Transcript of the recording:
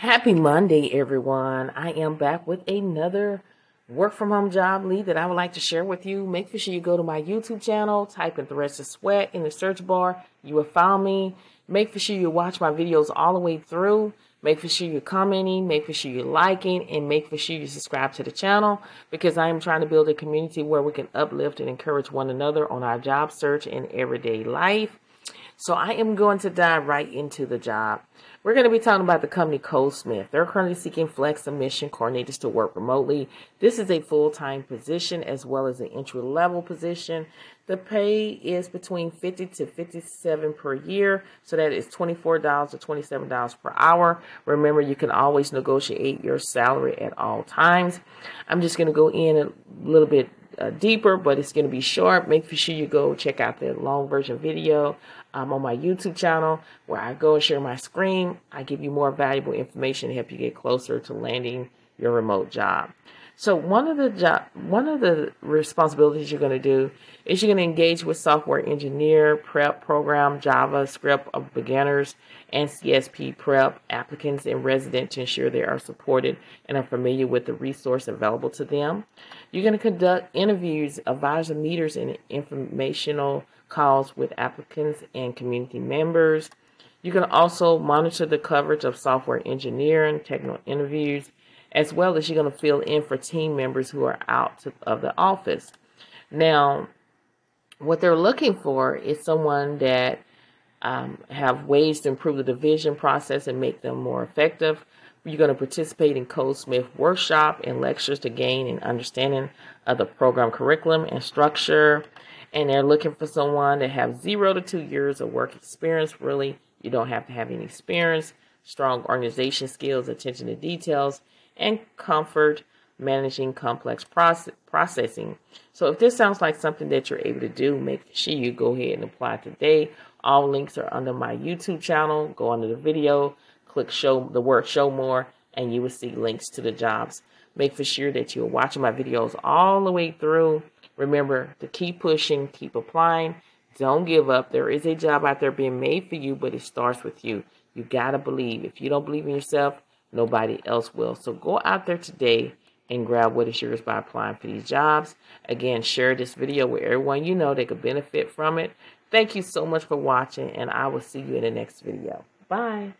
Happy Monday, everyone. I am back with another work from home job lead that I would like to share with you. Make sure you go to my YouTube channel, type in Thressa Sweat in the search bar. You will find me. Make sure you watch my videos all the way through. Make sure you're commenting, make sure you're liking, and make sure you subscribe to the channel because I am trying to build a community where we can uplift and encourage one another on our job search and everyday life. So I am going to dive right into the job. We're going to be talking about the company Codesmith. They're currently seeking flex admission coordinators to work remotely. This is a full-time position as well as an entry-level position. The pay is between 50 to 57 per year, so that is $24 to $27 per hour. Remember, you can always negotiate your salary at all times. I'm just going to go in a little bit uh, deeper, but it's going to be short. Make sure you go check out the long version video um, on my YouTube channel where I go and share my screen. I give you more valuable information to help you get closer to landing your remote job. So one of the job, one of the responsibilities you're going to do is you're going to engage with software engineer prep program JavaScript of beginners and CSP prep applicants and residents to ensure they are supported and are familiar with the resource available to them. You're going to conduct interviews, advisor meetings, and informational calls with applicants and community members. You can also monitor the coverage of software engineering, technical interviews, as well as you're going to fill in for team members who are out to, of the office. Now, what they're looking for is someone that um, have ways to improve the division process and make them more effective. You're going to participate in Codesmith workshop and lectures to gain an understanding of the program curriculum and structure. And they're looking for someone that have zero to two years of work experience. Really, you don't have to have any experience. Strong organization skills, attention to details, and comfort managing complex process, processing. So if this sounds like something that you're able to do, make sure you go ahead and apply today. All links are under my YouTube channel. Go under the video, click show the word show more, and you will see links to the jobs. Make for sure that you're watching my videos all the way through. Remember to keep pushing, keep applying. Don't give up. There is a job out there being made for you, but it starts with you. You got to believe. If you don't believe in yourself, Nobody else will. So go out there today and grab what is yours by applying for these jobs. Again, share this video with everyone you know that could benefit from it. Thank you so much for watching, and I will see you in the next video. Bye.